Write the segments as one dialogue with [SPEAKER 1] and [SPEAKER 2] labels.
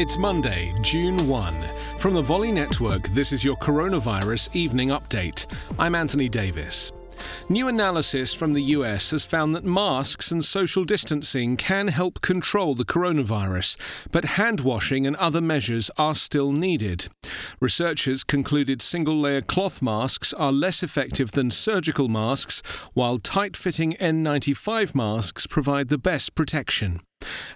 [SPEAKER 1] It's Monday, June 1. From the Volley Network, this is your coronavirus evening update. I'm Anthony Davis. New analysis from the US has found that masks and social distancing can help control the coronavirus, but hand washing and other measures are still needed. Researchers concluded single layer cloth masks are less effective than surgical masks, while tight fitting N95 masks provide the best protection.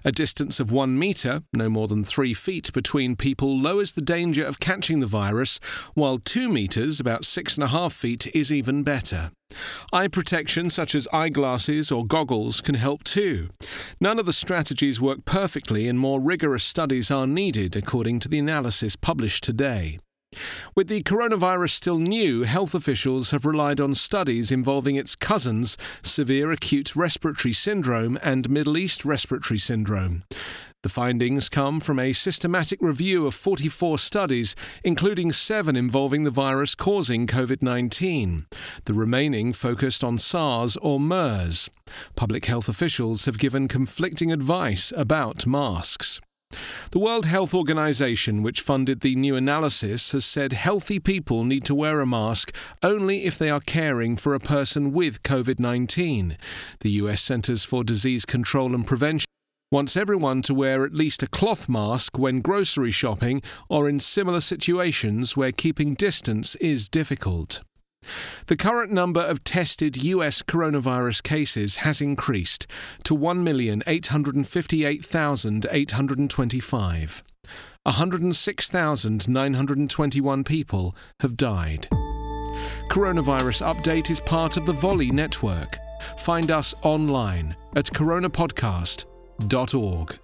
[SPEAKER 1] A distance of one metre, no more than three feet, between people lowers the danger of catching the virus, while two metres, about six and a half feet, is even better. Eye protection, such as eyeglasses or goggles, can help too. None of the strategies work perfectly, and more rigorous studies are needed, according to the analysis published today. With the coronavirus still new, health officials have relied on studies involving its cousins, severe acute respiratory syndrome and Middle East respiratory syndrome. The findings come from a systematic review of 44 studies, including seven involving the virus causing COVID 19. The remaining focused on SARS or MERS. Public health officials have given conflicting advice about masks. The World Health Organization, which funded the new analysis, has said healthy people need to wear a mask only if they are caring for a person with COVID 19. The US Centers for Disease Control and Prevention wants everyone to wear at least a cloth mask when grocery shopping or in similar situations where keeping distance is difficult. The current number of tested US coronavirus cases has increased to 1,858,825. 106,921 people have died. Coronavirus Update is part of the Volley Network. Find us online at coronapodcast.org.